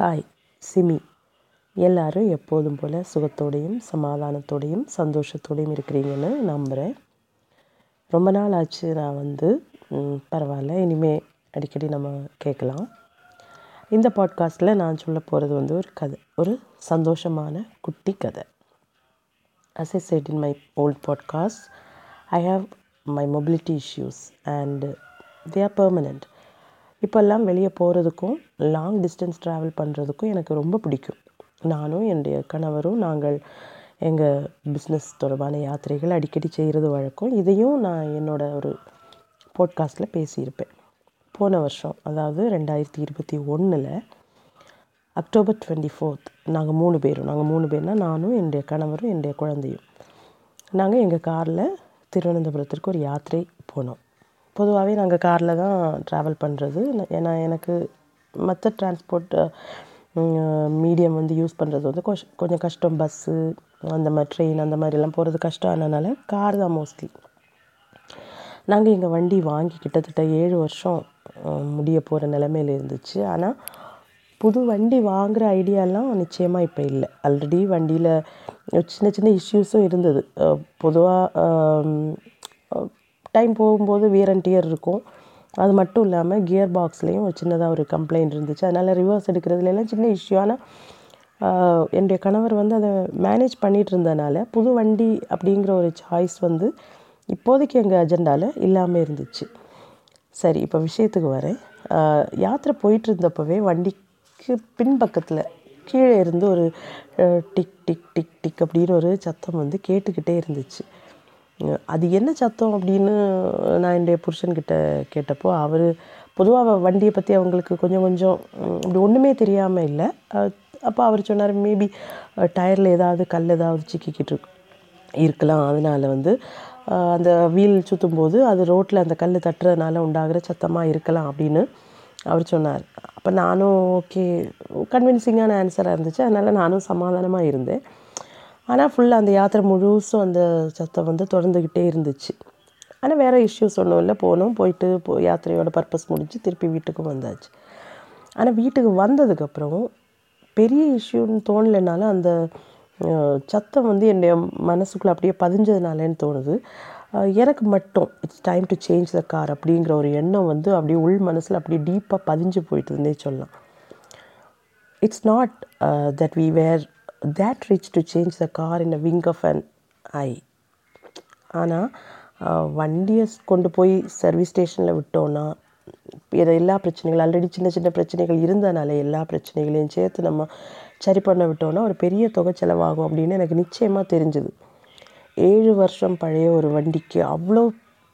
Hi SIMI எல்லாரும் எப்போதும் போல் சுகத்தோடையும் சமாதானத்தோடையும் சந்தோஷத்தோடையும் இருக்கிறீங்கன்னு நம்புகிறேன் ரொம்ப நாள் ஆச்சு நான் வந்து பரவாயில்ல இனிமேல் அடிக்கடி நம்ம கேட்கலாம். இந்த பாட்காஸ்ட்டில் நான் சொல்ல போகிறது வந்து ஒரு கதை ஒரு சந்தோஷமான குட்டி கதை. As I said in my old podcast I have my mobility issues and they are permanent இப்போல்லாம் வெளியே போகிறதுக்கும் லாங் டிஸ்டன்ஸ் ட்ராவல் பண்ணுறதுக்கும் எனக்கு ரொம்ப பிடிக்கும். நானும் என்னுடைய கணவரும் நாங்கள் எங்கள் பிஸ்னஸ் தொடர்பான யாத்திரைகள் அடிக்கடி செய்கிறது வழக்கம். இதையும் நான் என்னோட ஒரு போட்காஸ்ட்டில் பேசியிருப்பேன். போன வருஷம் அதாவது ரெண்டாயிரத்தி இருபத்தி ஒன்றில் அக்டோபர் டுவெண்ட்டி ஃபோர்த் நாங்கள் மூணு பேரும் நாங்கள் மூணு பேர்னால் நானும் என்னுடைய கணவரும் என்னுடைய குழந்தையும். நாங்கள் எங்கள் காரில் திருவனந்தபுரத்திற்கு ஒரு யாத்திரை போனோம். பொதுவாகவே நாங்கள் காரில் தான் ட்ராவல் பண்ணுறது ஏன்னா எனக்கு மற்ற டிரான்ஸ்போர்ட் மீடியம் வந்து யூஸ் பண்ணுறது வந்து கொஞ்சம் கொஞ்சம் கஷ்டம். பஸ்ஸு அந்த மாதிரி ட்ரெயின் அந்த மாதிரிலாம் போகிறது கஷ்டம். ஆனதுனால கார் தான் மோஸ்ட்லி நாங்கள் எங்கள் வண்டி வாங்கி கிட்டத்தட்ட ஏழு வருஷம் முடிய போகிற நிலமையில இருந்துச்சு. ஆனால் புது வண்டி வாங்குகிற ஐடியாலாம் நிச்சயமாக இப்போ இல்லை. ஆல்ரெடி வண்டியில் சின்ன சின்ன இஷ்யூஸும் இருந்தது. பொதுவாக டைம் போகும்போது வியர் அண்ட் டியர் இருக்கும். அது மட்டும் இல்லாமல் கியர் பாக்ஸ்லேயும் ஒரு சின்னதாக ஒரு கம்ப்ளைண்ட் இருந்துச்சு. அதனால் ரிவர்ஸ் எடுக்கிறதுல எல்லாம் சின்ன இஷ்யூ ஆனால் என்னுடைய கணவர் வந்து அதை மேனேஜ் பண்ணிகிட்டு இருந்தனால புது வண்டி அப்படிங்கிற ஒரு சாய்ஸ் வந்து இப்போதைக்கு எங்கள் அஜெண்டாவில் இல்லாமல் இருந்துச்சு. சரி இப்போ விஷயத்துக்கு வரேன். யாத்திரை போயிட்டு இருந்தப்பவே வண்டிக்கு பின்பக்கத்தில் கீழே இருந்து ஒரு டிக் டிக் டிக் டிக் அப்படின்னு ஒரு சத்தம் வந்து கேட்டுக்கிட்டே இருந்துச்சு. அது என்ன சத்தம் அப்படின்னு நான் என்னுடைய புருஷன்கிட்ட கேட்டப்போ அவர் பொதுவாக வண்டியை பற்றி அவங்களுக்கு கொஞ்சம் கொஞ்சம் இப்படி ஒன்றுமே தெரியாமல் இல்லை. அப்போ அவர் சொன்னார் மேபி டயரில் ஏதாவது கல் ஏதாவது சிக்கிக்கிட்டு இருக்கு இருக்கலாம். அதனால் வந்து அந்த வீல் சுற்றும்போது அது ரோட்டில் அந்த கல் தட்டுறதுனால உண்டாகிற சத்தமாக இருக்கலாம் அப்படின்னு அவர் சொன்னார். அப்போ நானும் ஓகே கன்வின்சிங்கான ஆன்சராக இருந்துச்சு. அதனால் நானும் சமாதானமாக இருந்தேன். ஆனால் ஃபுல்லாக அந்த யாத்திரை முழுசும் அந்த சத்தம் வந்து தொடர்ந்துக்கிட்டே இருந்துச்சு. ஆனால் வேறு இஷ்யூஸ் ஒன்றும் இல்லை. போனோம் போயிட்டு போ யாத்திரையோட பர்பஸ் முடிஞ்சு திருப்பி வீட்டுக்கும் வந்தாச்சு. ஆனால் வீட்டுக்கு வந்ததுக்கப்புறம் பெரிய இஷ்யூன்னு தோணலைனாலும் அந்த சத்தம் வந்து என்னுடைய மனசுக்குள்ளே அப்படியே பதிஞ்சதுனாலேன்னு தோணுது. எனக்கு மட்டும் it's time to change the car அப்படிங்கிற ஒரு எண்ணம் வந்து அப்படியே உள் மனசில் அப்படியே டீப்பாக பதிஞ்சு போயிட்டுதுன்னே சொல்லலாம். It's not that we were that rich to change the car in a wink of an eye ஆனால் வண்டியை கொண்டு போய் சர்வீஸ் ஸ்டேஷனில் விட்டோன்னா இதை எல்லா பிரச்சனைகள் ஆல்ரெடி சின்ன சின்ன பிரச்சனைகள் இருந்தனால எல்லா பிரச்சனைகளையும் சேர்த்து நம்ம சரி பண்ண விட்டோன்னா ஒரு பெரிய தொகை செலவாகும் அப்படின்னு எனக்கு நிச்சயமாக தெரிஞ்சுது. ஏழு வருஷம் பழைய ஒரு வண்டிக்கு அவ்வளோ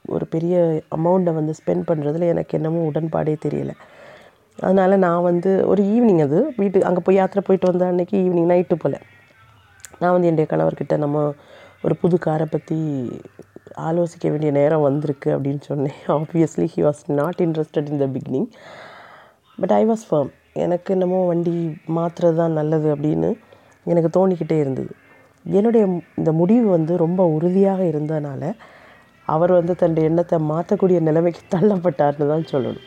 ஒரு பெரிய அமௌண்ட்டை வந்து ஸ்பெண்ட் பண்ணுறதுல எனக்கு என்னமோ உடன்பாடே தெரியலை. அதனால் நான் வந்து ஒரு ஈவினிங் அது. வீட்டு அங்கே போய் யாத்திரை போயிட்டு வந்த அன்னைக்கு ஈவினிங் நைட்டு போல். நான் வந்து என்னுடைய கணவர்கிட்ட நம்ம ஒரு புது காரை பற்றி ஆலோசிக்க வேண்டிய நேரம் வந்திருக்கு அப்படின்னு சொன்னேன். Obviously he was not interested in the beginning but I was firm எனக்கு என்னமோ வண்டி மாற்றுறது தான் நல்லது அப்படின்னு எனக்கு தோணிக்கிட்டே இருந்தது. என்னுடைய இந்த முடிவு வந்து ரொம்ப உறுதியாக இருந்ததுனால அவர் வந்து தன்னுடைய எண்ணத்தை மாற்றக்கூடிய நிலைமைக்கு தள்ளப்பட்டார்னு தான் சொல்லணும்.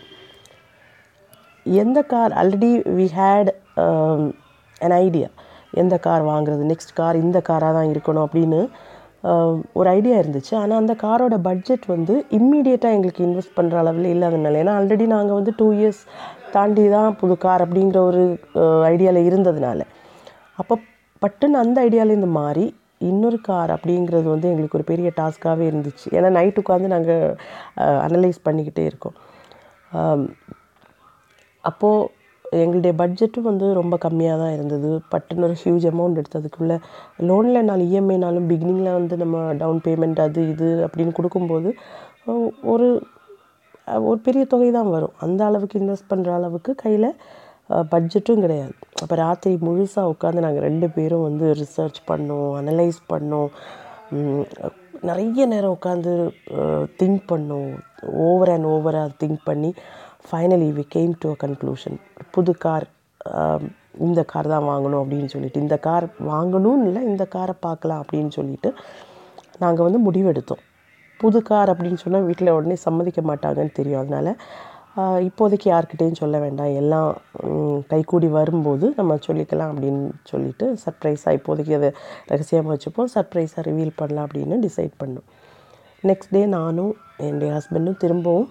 எந்த car already we had an idea எந்த கார் வாங்குறது நெக்ஸ்ட் கார் இந்த காராக தான் இருக்கணும் அப்படின்னு um, ஒரு ஐடியா இருந்துச்சு. ஆனால் அந்த காரோட பட்ஜெட் வந்து இம்மீடியட்டாக எங்களுக்கு இன்வெஸ்ட் பண்ணுற அளவில் இல்லாதனால ஏன்னா ஆல்ரெடி நாங்கள் வந்து டூ இயர்ஸ் தாண்டி தான் புது கார் அப்படிங்கிற ஒரு uh, ஐடியாவில் இருந்ததுனால. அப்போ பட்டுன்னு அந்த ஐடியாவிலேருந்து மாறி இன்னொரு கார் அப்படிங்கிறது வந்து எங்களுக்கு ஒரு பெரிய டாஸ்க்காகவே இருந்துச்சு. ஏன்னா நைட் உட்காந்து நாங்கள் அனலைஸ் uh, பண்ணிக்கிட்டே இருக்கோம். Um, அப்போது எங்களுடைய பட்ஜெட்டும் வந்து ரொம்ப கம்மியாக தான் இருந்தது. பட்டுன்னு ஒரு ஹியூஜ் அமௌண்ட் எடுத்ததுக்குள்ளே லோனில் நாலு இஎம்ஐனாலும் பிகினிங்கில் வந்து நம்ம டவுன் பேமெண்ட் அது இது அப்படின்னு கொடுக்கும்போது ஒரு ஒரு பெரிய தொகை தான் வரும். அந்த அளவுக்கு இன்வெஸ்ட் பண்ணுற அளவுக்கு கையில் பட்ஜெட்டும் கிடையாது. அப்போ ராத்திரி முழுசாக உட்காந்து நாங்கள் ரெண்டு பேரும் வந்து ரிசர்ச் பண்ணோம் அனலைஸ் பண்ணோம். நிறைய நேரம் உட்காந்து திங்க் பண்ணோம். ஓவர் அண்ட் ஓவராக திங்க் பண்ணி finally we came to a conclusion புது கார் இந்த கார் தான் வாங்கணும் அப்படின்னு சொல்லிட்டு இந்த கார் வாங்கணும்னு இல்லை இந்த காரை பார்க்கலாம் அப்படின்னு சொல்லிட்டு நாங்கள் வந்து முடிவெடுத்தோம். புது கார் அப்படின்னு சொன்னால் வீட்டில் உடனே சம்மதிக்க மாட்டாங்கன்னு தெரியும். அதனால் இப்போதைக்கு யார்கிட்டயும் சொல்ல வேண்டாம். எல்லாம் கைகூடி வரும்போது நம்ம சொல்லிக்கலாம் அப்படின்னு சொல்லிட்டு சர்ப்ரைஸாக இப்போதைக்கு அதை ரகசியமாக வச்சுப்போம். சர்ப்ரைஸாக ரிவீல் பண்ணலாம் அப்படின்னு டிசைட் பண்ணோம். நெக்ஸ்ட் டே நானும் என்னுடைய ஹஸ்பண்டும் திரும்பவும்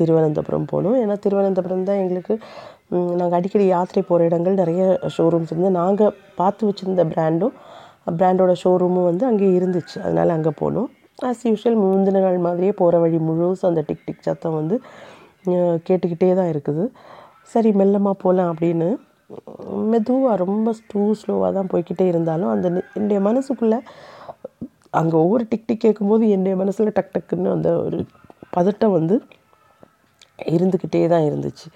திருவனந்தபுரம் போனோம். ஏன்னா திருவனந்தபுரம் தான் எங்களுக்கு நாங்கள் அடிக்கடி யாத்திரை போகிற இடங்கள் நிறைய ஷோரூம்ஸ் இருந்து நாங்கள் பார்த்து வச்சுருந்த பிராண்டும் பிராண்டோட ஷோரூமும் வந்து அங்கே இருந்துச்சு. அதனால் அங்கே போனோம். ஆஸ் யூஷுவல் முந்தின நாள் மாதிரியே போகிற வழி முழுசும் அந்த டிக் டிக் சத்தம் வந்து கேட்டுக்கிட்டே தான் இருக்குது. சரி மெல்லமாக போகலாம் அப்படின்னு மெதுவாக ரொம்ப ஸ்டூ ஸ்லோவாக தான் போய்க்கிட்டே இருந்தாலும் அந்த என்னுடைய மனசுக்குள்ளே அங்கே ஒவ்வொரு டிக் டிக் கேட்கும்போது என்னுடைய மனசில் டக் டக்குன்னு அந்த ஒரு பதட்டம் வந்து இருந்துக்கிட்டே தான் இருந்துச்சு.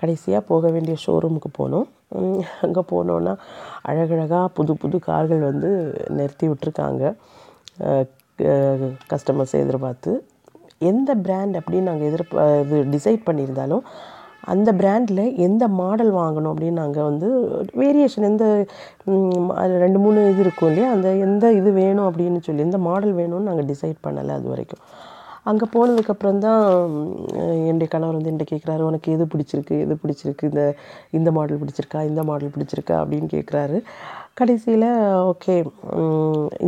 கடைசியாக போக வேண்டிய ஷோரூமுக்கு போனோம். அங்கே போனோன்னா அழகழகாக புது புது கார்கள் வந்து நிறுத்தி விட்டுருக்காங்க. கஸ்டமர்ஸ் எதிர்பார்த்து. எந்த பிராண்ட் அப்படின்னு நாங்கள் எதிர்பா இது டிசைட் பண்ணியிருந்தாலும் அந்த பிராண்டில் எந்த மாடல் வாங்கணும் அப்படின்னு நாங்கள் வந்து வேரியேஷன் எந்த அது ரெண்டு மூணு இது இருக்கும் இல்லையா? அந்த எந்த இது வேணும் அப்படின்னு சொல்லி எந்த மாடல் வேணும்னு நாங்கள் டிசைட் பண்ணலை அது வரைக்கும். அங்கே போனதுக்கப்புறம் தான் என்னுடைய கணவர் வந்து என்கிட்ட கேட்குறாரு உனக்கு எது பிடிச்சிருக்கு? எது பிடிச்சிருக்கு? இந்த இந்த மாடல் பிடிச்சிருக்கா? இந்த மாடல் பிடிச்சிருக்கா? அப்படின்னு கேட்குறாரு கடைசியில் ஓகே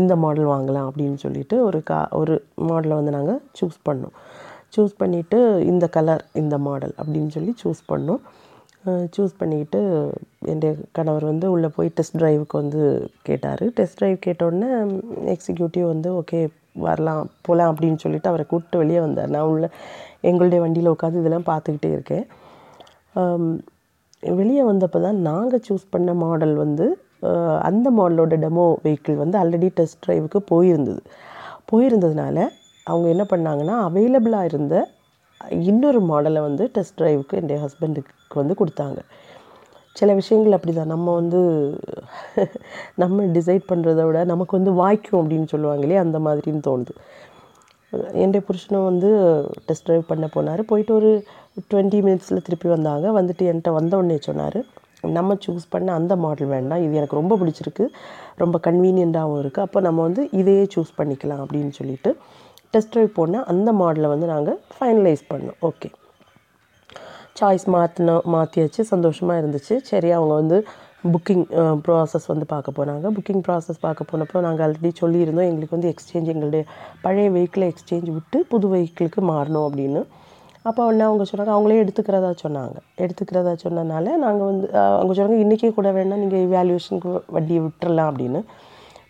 இந்த மாடல் வாங்கலாம் அப்படின்னு சொல்லிட்டு ஒரு கா ஒரு மாடலை வந்து நாங்கள் சூஸ் பண்ணோம். சூஸ் பண்ணிவிட்டு இந்த கலர் இந்த மாடல் அப்படின்னு சொல்லி சூஸ் பண்ணோம். சூஸ் பண்ணிக்கிட்டு என்னுடைய கணவர் வந்து உள்ளே போய் டெஸ்ட் ட்ரைவுக்கு வந்து கேட்டார். டெஸ்ட் ட்ரைவ் கேட்டோடனே எக்ஸிக்யூட்டிவ் வந்து ஓகே வரலாம் போகலாம் அப்படின்னு சொல்லிட்டு அவரை கூப்பிட்டு வெளியே வந்தார். நான் உள்ள எங்களுடைய வண்டியில் உட்காந்து இதெல்லாம் பார்த்துக்கிட்டே இருக்கேன். வெளியே வந்தப்போ தான் நாங்கள் சூஸ் பண்ண மாடல் வந்து அந்த மாடலோட டெமோ வெஹிக்கிள் வந்து ஆல்ரெடி டெஸ்ட் ட்ரைவுக்கு போயிருந்தது. போயிருந்ததுனால அவங்க என்ன பண்ணாங்கன்னா அவைலபிளாக இருந்த இன்னொரு மாடலை வந்து டெஸ்ட் ட்ரைவுக்கு என்னுடைய ஹஸ்பண்டுக்கு வந்து கொடுத்தாங்க. சில விஷயங்கள் அப்படி தான் நம்ம வந்து நம்ம டிசைட் பண்ணுறத விட நமக்கு வந்து வாய்க்கும் அப்படின்னு சொல்லுவாங்க இல்லையா? அந்த மாதிரின்னு தோணுது. என்னுடைய புருஷனும் வந்து டெஸ்ட் ட்ரைவ் பண்ண போனார். போயிட்டு ஒரு டுவெண்ட்டி மினிட்ஸில் திருப்பி வந்தாங்க. வந்துட்டு என்கிட்ட வந்த சொன்னார் நம்ம சூஸ் பண்ண அந்த மாடல் வேண்டாம். இது எனக்கு ரொம்ப பிடிச்சிருக்கு. ரொம்ப கன்வீனியண்ட்டாகவும் இருக்குது அப்போ நம்ம வந்து இதையே சூஸ் பண்ணிக்கலாம் அப்படின்னு சொல்லிட்டு டெஸ்ட் ட்ரைவ் போனால் அந்த மாடலை வந்து நாங்கள் ஃபைனலைஸ் பண்ணோம். ஓகே சாய்ஸ் மாற்றினோம் மாற்றியாச்சு சந்தோஷமாக இருந்துச்சு. சரி அவங்க வந்து புக்கிங் ப்ராசஸ் வந்து பார்க்க போனாங்க. புக்கிங் ப்ராசஸ் பார்க்க போனப்போ நாங்கள் ஆல்ரெடி சொல்லியிருந்தோம் எங்களுக்கு வந்து எக்ஸ்சேஞ்ச் எங்களுடைய பழைய வெஹிக்கிளை எக்ஸ்சேஞ்ச் விட்டு புது வெஹிக்கிளுக்கு மாறணும் அப்படின்னு. அப்போ உடனே அவங்க சொன்னாங்க அவங்களே எடுத்துக்கிறதா சொன்னாங்க. எடுத்துக்கிறதா சொன்னனால நாங்கள் வந்து அவங்க சொன்னாங்க இன்றைக்கே கூட வேணால் நீங்கள் இவாலுவேஷனுக்கு வட்டியை விட்டுறலாம் அப்படின்னு.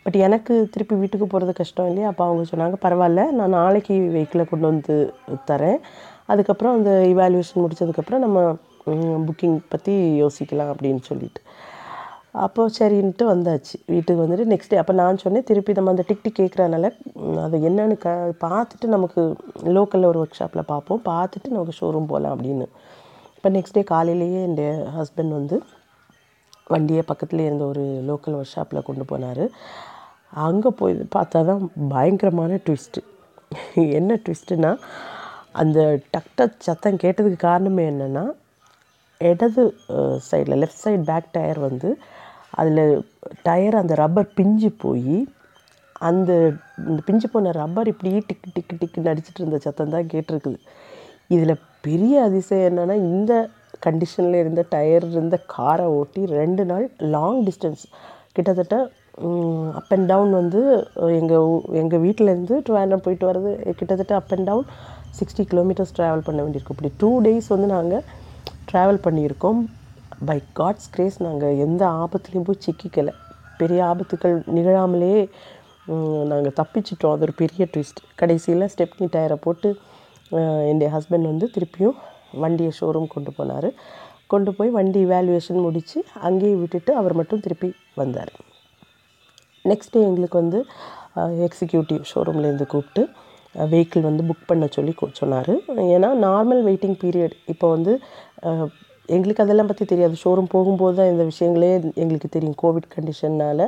பட் எனக்கு திருப்பி வீட்டுக்கு போகிறது கஷ்டம் இல்லையா? அப்போ அவங்க சொன்னாங்க பரவாயில்ல நான் நாளைக்கு வெஹிக்கிளை கொண்டு வந்து தரேன். அதுக்கப்புறம் அந்த இவாலுவேஷன் முடித்ததுக்கப்புறம் நம்ம புக்கிங் பற்றி யோசிக்கலாம் அப்படின்னு சொல்லிட்டு. அப்போ சரின்ட்டு வந்தாச்சு. வீட்டுக்கு வந்துட்டு நெக்ஸ்ட் டே அப்போ நான் சொன்னேன் திருப்பி நம்ம அந்த டிக்டி கேட்குறனால அது என்னென்னு க பார்த்துட்டு நமக்கு லோக்கலில் ஒரு ஒர்க் ஷாப்பில் பார்ப்போம். பார்த்துட்டு நமக்கு ஷோரூம் போகலாம் அப்படின்னு. இப்போ நெக்ஸ்ட் டே காலையிலேயே என் ஹஸ்பண்ட் வந்து வண்டியை பக்கத்துலேயே இருந்த ஒரு லோக்கல் ஒர்க் ஷாப்பில் கொண்டு போனார். அங்கே போய் பார்த்தா தான் பயங்கரமான ட்விஸ்ட்டு என்ன ட்விஸ்ட்டுனா அந்த டக்டக் சத்தம் கேட்டதுக்கு காரணமே என்னென்னா இடது சைடில் லெஃப்ட் சைடு பேக் டயர் வந்து அதில் டயர் அந்த ரப்பர் பிஞ்சு போய் அந்த இந்த பிஞ்சு போன ரப்பர் இப்படி டிக்கு டிக்கு டிக்குன்னு அடிச்சிட்டு இருந்த சத்தம் தான் கேட்டிருக்குது. இதில் பெரிய அதிசயம் என்னென்னா இந்த கண்டிஷனில் இருந்த டயர் இருந்த காரை ஓட்டி ரெண்டு நாள் லாங் டிஸ்டன்ஸ் கிட்டத்தட்ட அப் அண்ட் டவுன் வந்து எங்கள் எங்கள் வீட்டிலேருந்து ட்ரிவாண்டம் போயிட்டு வர்றது கிட்டத்தட்ட up and down sixty kilometers travel பண்ண வேண்டியிருக்கும் இப்படி டூ டேஸ் வந்து நாங்கள் ட்ராவல் பண்ணியிருக்கோம். பை காட்ஸ் கிரேஸ் நாங்கள் எந்த ஆபத்துலேயும் போய் சிக்கிக்கலை. பெரிய ஆபத்துக்கள் நிகழாமலே நாங்கள் தப்பிச்சிட்டோம். அது ஒரு பெரிய ட்விஸ்ட் கடைசியில் ஸ்டெப்னி டயரை போட்டு என்னுடைய ஹஸ்பண்ட் வந்து திருப்பியும் வண்டியை ஷோரூம் கொண்டு போனார். கொண்டு போய் வண்டி இவாலுவேஷன் முடித்து அங்கேயே விட்டுட்டு அவர் மட்டும் திருப்பி வந்தார். நெக்ஸ்ட் டே எங்களுக்கு வந்து எக்ஸிக்யூட்டிவ் ஷோரூம்லேருந்து கூப்பிட்டு வெஹிக்கிள் வந்து புக் பண்ண சொல்லி சொன்னார். ஏன்னா நார்மல் வெயிட்டிங் பீரியட் இப்போ வந்து எங்களுக்கு அதெல்லாம் பற்றி தெரியாது. ஷோரூம் போகும்போது தான் இந்த விஷயங்களே எங்களுக்கு தெரியும். கோவிட் கண்டிஷன்னால்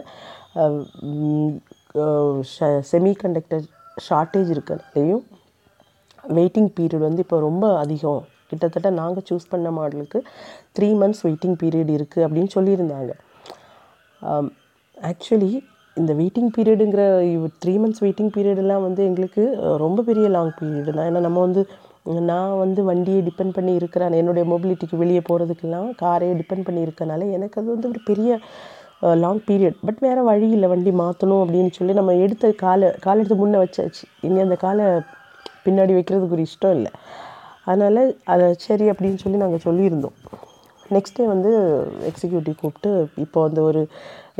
செமி கண்டக்டர் ஷார்ட்டேஜ் இருக்கிறதுலையும் வெயிட்டிங் பீரியட் வந்து இப்போ ரொம்ப அதிகம். கிட்டத்தட்ட நாங்கள் சூஸ் பண்ண மாடலுக்கு த்ரீ மந்த்ஸ் வெயிட்டிங் பீரியட் இருக்குது அப்படின்னு சொல்லியிருந்தாங்க. ஆக்சுவலி இந்த வெயிட்டிங் பீரியடுங்கிற த்ரீ மந்த்ஸ் வெயிட்டிங் பீரியடெல்லாம் வந்து எங்களுக்கு ரொம்ப பெரிய லாங் பீரியடு தான். ஏன்னா நம்ம வந்து நான் வந்து வண்டியை டிபெண்ட் பண்ணி இருக்கிறேன். என்னுடைய மொபிலிட்டிக்கு வெளியே போகிறதுக்கெல்லாம் காரையே டிபெண்ட் பண்ணி இருக்கனால எனக்கு அது வந்து ஒரு பெரிய லாங் பீரியட் பட் வேறு வழி இல்லை. வண்டி மாற்றணும் அப்படின்னு சொல்லி நம்ம எடுத்த காலை கால் எடுத்து முன்னே வச்சாச்சு. இனி அந்த காலை பின்னாடி வைக்கிறதுக்கு ஒரு இஷ்டம் இல்லை. அதனால் அதை சரி அப்படின்னு சொல்லி நாங்கள் சொல்லியிருந்தோம். நெக்ஸ்ட் டே வந்து எக்ஸிக்யூட்டிவ் கூப்பிட்டு இப்போ அந்த ஒரு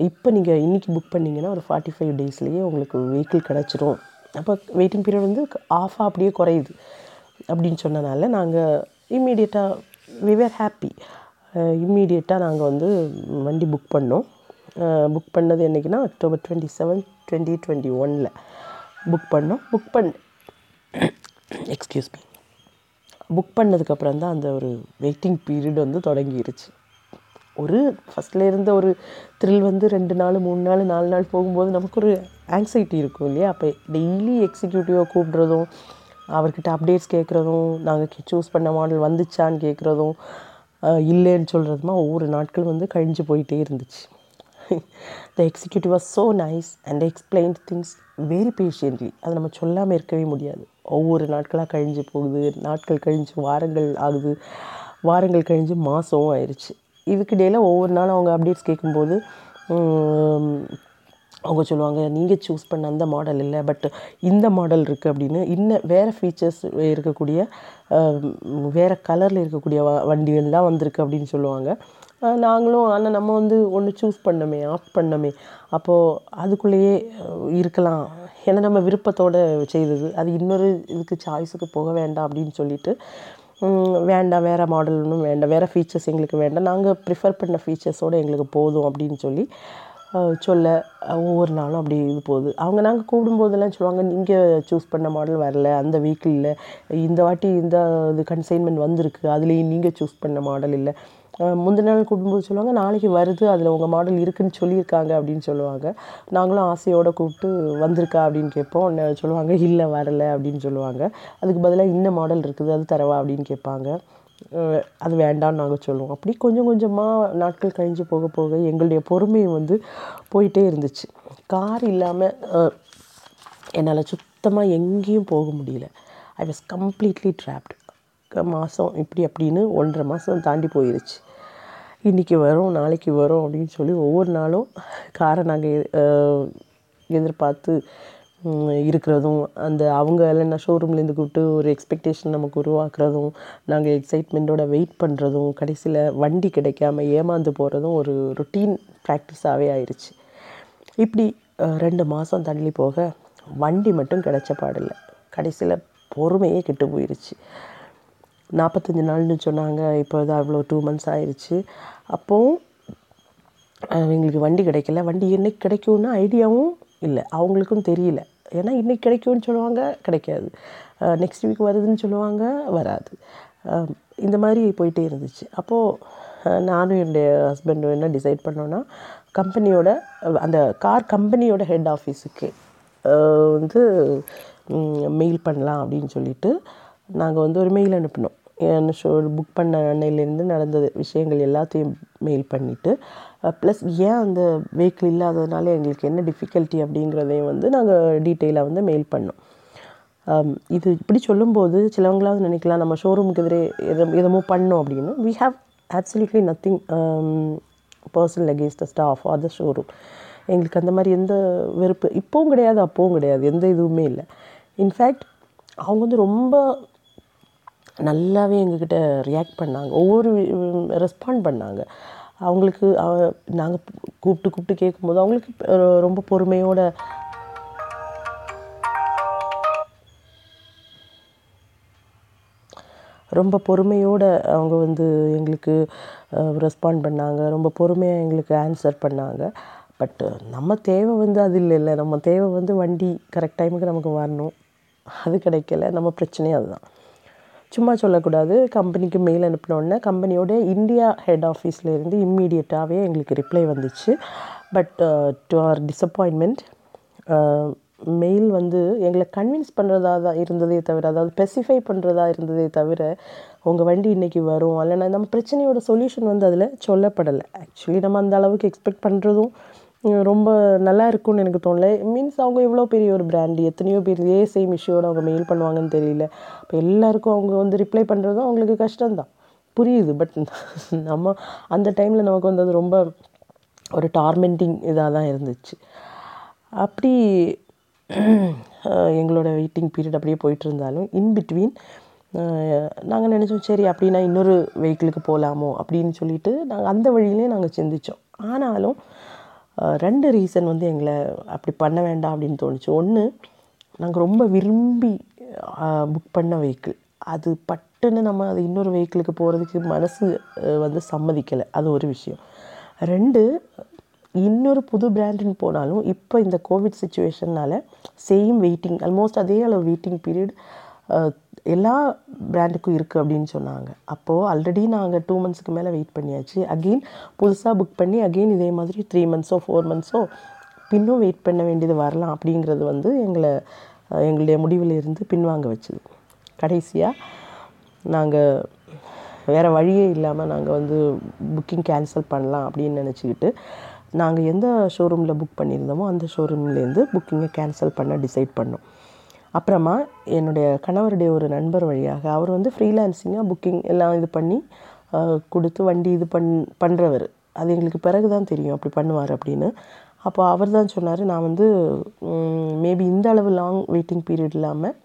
இப்போ நீங்கள் இன்றைக்கி புக் பண்ணிங்கன்னா ஒரு ஃபார்ட்டி ஃபைவ் டேஸ்லேயே உங்களுக்கு வெஹிக்கிள் கிடச்சிரும். அப்போ வெயிட்டிங் பீரியட் வந்து ஆஃபாக அப்படியே குறையுது. அப்படின்னு சொன்னனால நாங்கள் இம்மீடியட்டாக வி வேர் ஹாப்பி இம்மீடியட்டாக நாங்கள் வந்து வண்டி புக் பண்ணோம். புக் பண்ணது என்றைக்குன்னா October twenty seven twenty twenty ஒனில் புக் பண்ணோம். புக் பண்ண எக்ஸ்கியூஸ் மீ புக் பண்ணதுக்கப்புறம் தான் அந்த ஒரு வெயிட்டிங் பீரியட் வந்து தொடங்கிருச்சு. ஒரு ஃபஸ்ட்டில் இருந்த ஒரு த்ரில் வந்து ரெண்டு நாள் மூணு நாள் நாலு நாள் போகும்போது நமக்கு ஒரு ஆங்ஸைட்டி இருக்கும் இல்லையா? அப்போ டெய்லி எக்ஸிக்யூட்டிவாக கூப்பிட்றதும் அவர்கிட்ட அப்டேட்ஸ் கேட்குறதும் நாங்கள் சூஸ் பண்ண மாடல் வந்துச்சான்னு கேட்குறதும் இல்லைன்னு சொல்கிறதுமா ஒவ்வொரு நாட்கள் வந்து கழிஞ்சு போயிட்டே இருந்துச்சு. The executive was so nice and explain things very patiently அதை நம்ம சொல்லாமல் இருக்கவே முடியாது. ஒவ்வொரு நாட்களாக கழிஞ்சு போகுது நாட்கள் கழிஞ்சு வாரங்கள் ஆகுது வாரங்கள் கழிஞ்சு மாதம் ஆயிடுச்சு இதுக்கிடையில் ஒவ்வொரு நாளும் அவங்க அப்டேட்ஸ் கேட்கும்போது அவங்க சொல்லுவாங்க நீங்கள் சூஸ் பண்ண அந்த மாடல் இல்லை பட் இந்த மாடல் இருக்குது அப்படின்னு. இன்னும் வேறு ஃபீச்சர்ஸ் இருக்கக்கூடிய வேறு கலரில் இருக்கக்கூடிய வ வண்டிகள்லாம் வந்திருக்கு அப்படின்னு சொல்லுவாங்க. நாங்களும் ஆனால் நம்ம வந்து ஒன்று சூஸ் பண்ணோமே ஆப்ட் பண்ணோமே. அப்போது அதுக்குள்ளேயே இருக்கலாம். ஏன்னா நம்ம விருப்பத்தோடு செய்தது. அது இன்னொரு இதுக்கு சாய்ஸுக்கு போக வேண்டாம் அப்படின்னு சொல்லிட்டு வேண்டாம் வேறு மாடல் ஒன்றும் வேண்டாம் வேறு ஃபீச்சர்ஸ் எங்களுக்கு வேண்டாம். நாங்கள் ப்ரிஃபர் பண்ண ஃபீச்சர்ஸோடு எங்களுக்கு போதும் அப்படின்னு சொல்லி சொல்ல ஒவ்வொரு நாளும் அப்படி இது போகுது. அவங்க நாங்கள் கூடும்போதெல்லாம் சொல்லுவாங்க நீங்கள் சூஸ் பண்ண மாடல் வரல அந்த வீக்கில் இல்லை. இந்த வாட்டி இந்த இது கன்சைன்மெண்ட் வந்திருக்கு. அதுலேயும் நீங்கள் சூஸ் பண்ண மாடல் இல்லை. முந்தின நாள் கூப்பிடும்போது சொல்லுவாங்க நாளைக்கு வருது அதில் உங்கள் மாடல் இருக்குதுன்னு சொல்லியிருக்காங்க அப்படின்னு சொல்லுவாங்க. நாங்களும் ஆசையோடு கூப்பிட்டு வந்திருக்கா? அப்படின்னு கேட்போம். சொல்லுவாங்க இல்லை வரலை அப்படின்னு சொல்லுவாங்க. அதுக்கு பதிலாக இந்த மாடல் இருக்குது அது தரவா? அப்படின்னு கேட்பாங்க. அது வேண்டாம்னு நாங்கள் சொல்லுவோம். அப்படி கொஞ்சம் கொஞ்சமாக நாட்கள் கழிஞ்சு போக போக எங்களுடைய பொறுமை வந்து போயிட்டே இருந்துச்சு. கார் இல்லாமல் என்னால் சுத்தமாக எங்கேயும் போக முடியல. ஐ வாஸ் கம்ப்ளீட்லி ட்ராப்டு மாதம் இப்படி அப்படின்னு ஒன்றரை மாதம் தாண்டி போயிருச்சு. இன்றைக்கி வரும் நாளைக்கு வரும் அப்படின்னு சொல்லி ஒவ்வொரு நாளும் காரை நாங்கள் எதிர்பார்த்து இருக்கிறதும் அந்த அவங்க இல்லைன்னா ஷோரூம்லேருந்து கூப்பிட்டு ஒரு எக்ஸ்பெக்டேஷன் நமக்கு உருவாக்குறதும் நாங்கள் எக்ஸைட்மெண்ட்டோட வெயிட் பண்ணுறதும் கடைசியில் வண்டி கிடைக்காம ஏமாந்து போகிறதும் ஒரு ரொட்டீன் ப்ராக்டிஸாகவே ஆயிடுச்சு இப்படி ரெண்டு மாதம் தள்ளி போக வண்டி மட்டும் கிடைச்ச பாடில்லை கடைசியில் பொறுமையே கெட்டு போயிடுச்சு நாற்பத்தஞ்சு நாள்னு சொன்னாங்க. இப்போ தான் அவ்வளோ டூ மந்த்ஸ் ஆயிடுச்சு அப்போது எங்களுக்கு வண்டி கிடைக்கல. வண்டி என்றைக்கு கிடைக்கும்னு ஐடியாவும் இல்லை. அவங்களுக்கும் தெரியல. ஏன்னா இன்றைக்கி கிடைக்கும்னு சொல்லுவாங்க கிடைக்காது. நெக்ஸ்ட் வீக் வருதுன்னு சொல்லுவாங்க வராது. இந்த மாதிரி போயிட்டே இருந்துச்சு. அப்போது நானும் என்னுடைய ஹஸ்பண்டும் என்ன டிசைட் பண்ணோன்னா கம்பெனியோட அந்த கார் கம்பெனியோட ஹெட் ஆஃபீஸுக்கு வந்து மெயில் பண்ணலாம் அப்படின்னு சொல்லிட்டு நாங்கள் வந்து ஒரு மெயில் அனுப்பினோம். என்ன ஷோ புக் பண்ண அன்னையிலேருந்து நடந்தது. விஷயங்கள் எல்லாத்தையும் மெயில் பண்ணிவிட்டு ப்ளஸ் ஏன் அந்த வெஹிக்கிள் இல்லாததுனால எங்களுக்கு என்ன டிஃபிகல்ட்டி அப்படிங்கிறதையும் வந்து நாங்கள் டீட்டெயிலாக வந்து மெயில் பண்ணோம். இது இப்படி சொல்லும்போது சிலவங்களாவது நினைக்கலாம் நம்ம ஷோரூமுக்கு எதிரே எதோ எதமோ பண்ணோம் அப்படின்னு. We have absolutely nothing personal against the staff or the showroom எங்களுக்கு அந்த மாதிரி எந்த வெறுப்பு இப்போவும் கிடையாது அப்போவும் கிடையாது எந்த இதுவுமே இல்லை. இன்ஃபேக்ட் அவங்க வந்து ரொம்ப நல்லாவே எங்ககிட்ட ரியாக்ட் பண்ணாங்க. ஒவ்வொரு ரெஸ்பாண்ட் பண்ணாங்க. அவங்களுக்கு நாங்கள் கூப்பிட்டு கூப்பிட்டு கேட்கும்போது அவங்களுக்கு ரொம்ப பொறுமையோட ரொம்ப பொறுமையோடு அவங்க வந்து எங்களுக்கு ரெஸ்பாண்ட் பண்ணாங்க. ரொம்ப பொறுமையாக எங்களுக்கு ஆன்சர் பண்ணாங்க. பட் நம்ம தேவை வந்து அது இல்லைல்ல நம்ம தேவை வந்து வண்டி கரெக்ட் டைமுக்கு நமக்கு வரணும். அது கிடைக்கல. நம்ம பிரச்சனையே அதுதான். சும்மா சொல்லக்கூடாது. கம்பெனிக்கு மெயில் அனுப்பினோடனே கம்பெனியோட இந்தியா ஹெட் ஆஃபீஸ்லேருந்து இம்மீடியட்டாகவே எங்களுக்கு ரிப்ளை வந்துச்சு. But to our disappointment mail வந்து எங்களை கன்வின்ஸ் பண்ணுறதா தான் இருந்ததே தவிர அதாவது ஸ்பெசிஃபை பண்ணுறதா இருந்ததே தவிர உங்கள் வண்டி இன்றைக்கி வரும். இல்லைனா நம்ம பிரச்சனையோட சொல்யூஷன் வந்து அதில் சொல்லப்படலை. ஆக்சுவலி நம்ம அந்த அளவுக்கு எக்ஸ்பெக்ட் பண்ணுறதும் ரொம்ப நல்லா இருக்கும்னு எனக்கு தோணல. மீன்ஸ் அவங்க இவ்வளோ பெரிய ஒரு பிராண்டு எத்தனையோ பேர் இதே சேம் இஷ்யூவோடு அவங்க மெயில் பண்ணுவாங்கன்னு தெரியல. இப்போ எல்லாருக்கும் அவங்க வந்து ரிப்ளை பண்ணுறதும் அவங்களுக்கு கஷ்டம்தான். புரியுது. பட் நம்ம அந்த டைமில் நமக்கு வந்து அது ரொம்ப ஒரு டார்மெண்டிங் இதாக தான் இருந்துச்சு. அப்படி எங்களோட வெயிட்டிங் பீரியட் அப்படியே போயிட்டு இருந்தாலும் இன் பிட்வீன் நாங்கள் நினச்சோம் சரி அப்படின்னா இன்னொரு வெஹிக்கிளுக்கு போகலாமோ அப்படின்னு சொல்லிட்டு நாங்கள் அந்த வழியிலே நாங்கள் சிந்திச்சோம். ஆனாலும் ரெண்டு ரீசன் வந்து எங்களை அப்படி பண்ண வேண்டாம் அப்படின்னு தோணுச்சு. ஒன்று நாங்கள் ரொம்ப விரும்பி புக் பண்ண வெஹிக்கிள் அது பட்டுன்னு நம்ம அது இன்னொரு வெஹிக்கிளுக்கு போகிறதுக்கு மனசு வந்து சம்மதிக்கலை. அது ஒரு விஷயம். ரெண்டு இன்னொரு புது பிராண்டுன்னு போனாலும் இப்போ இந்த கோவிட் சுச்சுவேஷன்னால் சேம் வெயிட்டிங் ஆல்மோஸ்ட் அதே அளவு வெயிட்டிங் பீரியட் எல்லா பிராண்டுக்கும் இருக்குது அப்படின்னு சொன்னாங்க. அப்போது ஆல்ரெடி நாங்கள் டூ மந்த்ஸ்க்கு மேலே வெயிட் பண்ணியாச்சு. அகெயின் புதுசாக புக் பண்ணி அகெயின் இதே மாதிரி த்ரீ மந்த்ஸோ ஃபோர் மந்த்ஸோ பின்னும் வெயிட் பண்ண வேண்டியது வரலாம் அப்படிங்கிறது வந்து எங்களை எங்களுடைய முடிவில் இருந்து பின்வாங்க வச்சுது. கடைசியாக நாங்கள் வேறு வழியே இல்லாமல் நாங்கள் வந்து புக்கிங் கேன்சல் பண்ணலாம் அப்படின்னு நினச்சிக்கிட்டு நாங்கள் எந்த ஷோரூமில் புக் பண்ணியிருந்தோமோ அந்த ஷோரூம்லேருந்து புக்கிங்கை கேன்சல் பண்ண டிசைட் பண்ணோம். அப்புறமா என்னுடைய கணவருடைய ஒரு நண்பர் வழியாக அவர் வந்து ஃப்ரீலான்சிங்காக புக்கிங் எல்லாம் இது பண்ணி கொடுத்து வண்டி இது பண் பண்ணுறவர் அது எங்களுக்கு பிறகு தான் தெரியும் அப்படி பண்ணுவார் அப்படின்னு. அப்போ அவர் தான் சொன்னார் நான் வந்து மேபி இந்த அளவு லாங் வெயிட்டிங் பீரியட் இல்லாமல்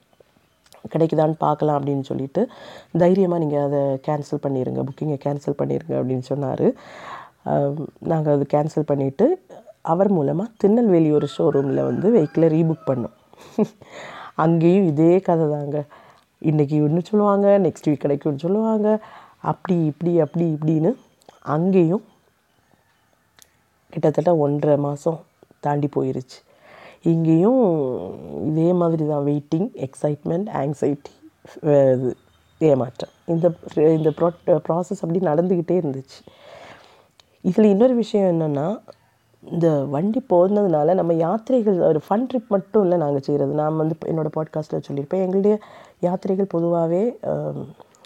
கிடைக்குதான்னு பார்க்கலாம் அப்படின்னு சொல்லிட்டு தைரியமாக நீங்கள் அதை கேன்சல் பண்ணிடுங்க புக்கிங்கை கேன்சல் பண்ணிடுங்க அப்படின்னு சொன்னார். நாங்கள் அது கேன்சல் பண்ணிவிட்டு அவர் மூலமாக திருநெல்வேலி ஒரு ஷோரூமில் வந்து வெஹிக்கிளை ரீபுக் பண்ணோம். அங்கேயும் இதே கதை தாங்க. இன்றைக்கி ஒன்று சொல்லுவாங்க நெக்ஸ்ட் வீக் கிடைக்கும்னு சொல்லுவாங்க. அப்படி இப்படி அப்படி இப்படின்னு அங்கேயும் கிட்டத்தட்ட ஒன்றரை மாதம் தாண்டி போயிருச்சு. இங்கேயும் இதே மாதிரி தான் வெயிட்டிங் எக்ஸைட்மெண்ட் ஆங்ஸைட்டி இது ஏமாற்றம் இந்த இந்த ப்ரா ப்ராசஸ் அப்படி நடந்துக்கிட்டே இருந்துச்சு. இதில் இன்னொரு விஷயம் என்னென்னா இந்த வண்டி போனதுனால நம்ம யாத்திரைகள் ஒரு ஃபன் ட்ரிப் மட்டும் இல்லை நாங்கள் செய்கிறது நான் வந்து என்னோடய பாட்காஸ்ட்டில் சொல்லியிருப்பேன் எங்களுடைய யாத்திரைகள் பொதுவாகவே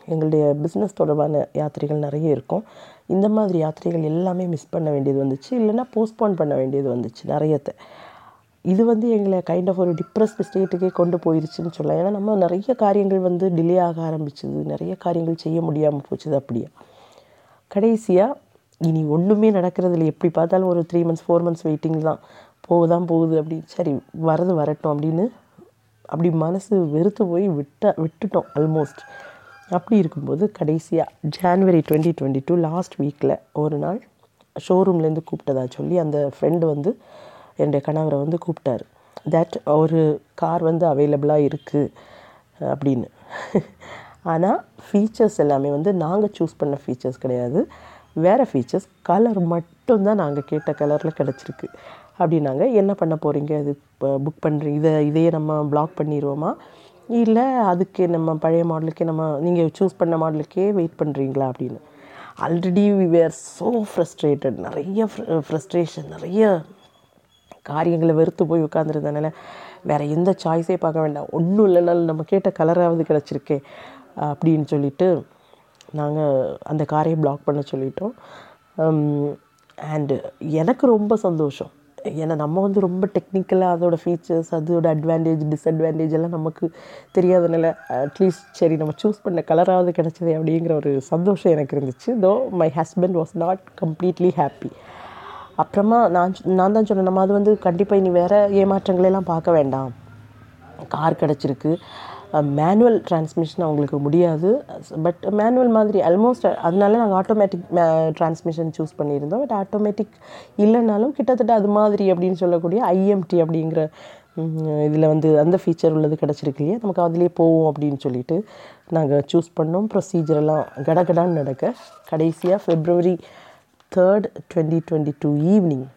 எங்களுடைய பிஸ்னஸ் தொடர்பான யாத்திரைகள் நிறைய இருக்கும். இந்த மாதிரி யாத்திரைகள் எல்லாமே மிஸ் பண்ண வேண்டியது வந்துச்சு. இல்லைன்னா போஸ்ட்போன் பண்ண வேண்டியது வந்துச்சு நிறையத்தை. இது வந்து எங்களை கைண்ட் ஆஃப் ஒரு டிப்ரெஸ்டு ஸ்டேட்டுக்கே கொண்டு போயிருச்சுன்னு சொல்லலாம். ஏன்னா நம்ம நிறைய காரியங்கள் வந்து டிலே ஆக ஆரம்பிச்சது. நிறைய காரியங்கள் செய்ய முடியாமல் போச்சுது அப்படியே. கடைசியாக இனி ஒன்றுமே நடக்கிறதில்ல. எப்படி பார்த்தாலும் ஒரு three months four months waiting தான். போகுதான் போகுது அப்படி. சரி வரது வரட்டும் அப்படின்னு அப்படி மனசு வெறுத்து போய் விட்ட விட்டுட்டோம் ஆல்மோஸ்ட் அப்படி இருக்கும்போது கடைசியாக January twenty twenty two last வீக்கில் ஒரு நாள் ஷோரூம்லேருந்து கூப்பிட்டதா சொல்லி அந்த ஃப்ரெண்டு வந்து என்னுடைய கணவரை வந்து கூப்பிட்டாரு. தட் ஒரு கார் வந்து அவைலபிளாக இருக்குது அப்படின்னு. ஆனால் ஃபீச்சர்ஸ் எல்லாமே வந்து நாங்கள் சூஸ் பண்ண ஃபீச்சர்ஸ் கிடையாது. வேறு ஃபீச்சர்ஸ் கலர் மட்டும்தான் நாங்கள் கேட்ட கலரில் கிடச்சிருக்கு. அப்படின்னாங்க என்ன பண்ண போகிறீங்க இது இப்போ புக் பண்ணுறீங்க இதை இதையே நம்ம பிளாக் பண்ணிடுவோமா இல்லை அதுக்கு நம்ம பழைய மாடலுக்கே நம்ம நீங்கள் சூஸ் பண்ண மாடலுக்கே வெயிட் பண்ணுறீங்களா அப்படின்னு. Already we were so frustrated நிறைய ஃப்ரஸ்ட்ரேஷன் நிறைய காரியங்களை வெறுத்து போய் உட்காந்துருந்தனால வேறு எந்த சாய்ஸே பார்க்க வேண்டாம். ஒன்றும் இல்லைனாலும் நம்ம கேட்ட கலராவது கிடச்சிருக்கே அப்படின்னு சொல்லிட்டு நாங்கள் அந்த காரையை பிளாக் பண்ண சொல்லிட்டோம். அண்டு எனக்கு ரொம்ப சந்தோஷம். ஏன்னா நம்ம வந்து ரொம்ப டெக்னிக்கலாக அதோட ஃபீச்சர்ஸ் அதோட அட்வான்டேஜ் டிஸ்அட்வான்டேஜ் எல்லாம் நமக்கு தெரியாதனால அட்லீஸ்ட் சரி நம்ம சூஸ் பண்ண கலராவது கிடச்சது அப்படிங்கிற ஒரு சந்தோஷம் எனக்கு இருந்துச்சு. Though my husband was not completely happy அப்புறமா நான் நான் தான் சொன்னேன் நம்ம அது வந்து கண்டிப்பாக இனி வேறு ஏமாற்றங்களெல்லாம் பார்க்க வேண்டாம். கார் கிடச்சிருக்கு. மேனுவல் டிரான்ஸ்மிஷன் அவங்களுக்கு முடியாது. பட் மேனுவல் மாதிரி ஆல்மோஸ்ட் அதனால நாங்கள் ஆட்டோமேட்டிக் டிரான்ஸ்மிஷன் சூஸ் பண்ணியிருந்தோம். பட் ஆட்டோமேட்டிக் இல்லைனாலும் கிட்டத்தட்ட அது மாதிரி அப்படின்னு சொல்லக்கூடிய ஐஎம்டி அப்படிங்கிற இதில் வந்து அந்த ஃபீச்சர் உள்ளது கிடச்சிருக்கு இல்லையா? நமக்கு அதுலேயே போவோம் அப்படின்னு சொல்லிட்டு நாங்கள் சூஸ் பண்ணோம். ப்ரொசீஜர் எல்லாம் கடகடான்னு நடக்க. கடைசியாக February third twenty twenty two evening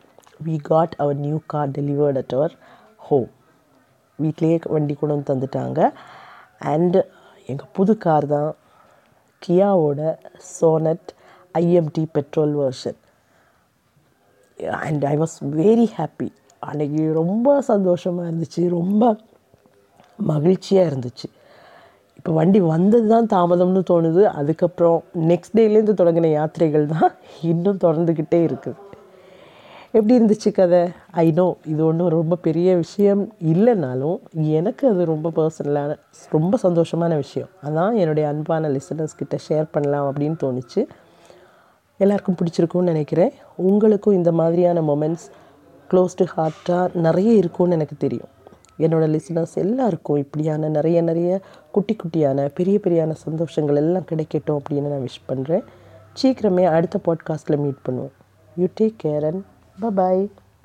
we got our new car delivered at our home வீட்டிலேயே வண்டி கொண்டு வந்து தந்துட்டாங்க. அண்டு எங்கள் புது கார் தான் கியாவோட Sonet IMT petrol version and I was very happy அன்றைக்கி ரொம்ப சந்தோஷமாக இருந்துச்சு. ரொம்ப மகிழ்ச்சியாக இருந்துச்சு. இப்போ வண்டி வந்தது தான் தாமதம்னு தோணுது. அதுக்கப்புறம் நெக்ஸ்ட் டேலேருந்து தொடங்கின யாத்திரைகள் தான் இன்னும் தொடர்ந்துக்கிட்டே இருக்குது. எப்படி இருந்துச்சு கதை? ஐ நோ இது ஒன்றும் ரொம்ப பெரிய விஷயம் இல்லைனாலும் எனக்கு அது ரொம்ப பர்சனலான ரொம்ப சந்தோஷமான விஷயம். அதான் என்னுடைய அன்பான லிசனர்ஸ் கிட்ட ஷேர் பண்ணலாம் அப்படின்னு தோணுச்சு. எல்லாருக்கும் பிடிச்சிருக்கும்னு நினைக்கிறேன். உங்களுக்கும் இந்த மாதிரியான மொமெண்ட்ஸ் க்ளோஸ் டு ஹார்ட்டாக நிறைய இருக்கும்னு எனக்கு தெரியும். என்னோடய லிசனர்ஸ் எல்லாருக்கும் இப்படியான நிறைய நிறைய குட்டி குட்டியான பெரிய பெரியான சந்தோஷங்கள் எல்லாம் கிடைக்கட்டும் அப்படின்னு நான் விஷ் பண்ணுறேன் சீக்கிரமே அடுத்த பாட்காஸ்ட்டில் மீட் பண்ணுவோம். You take care and Bye-bye.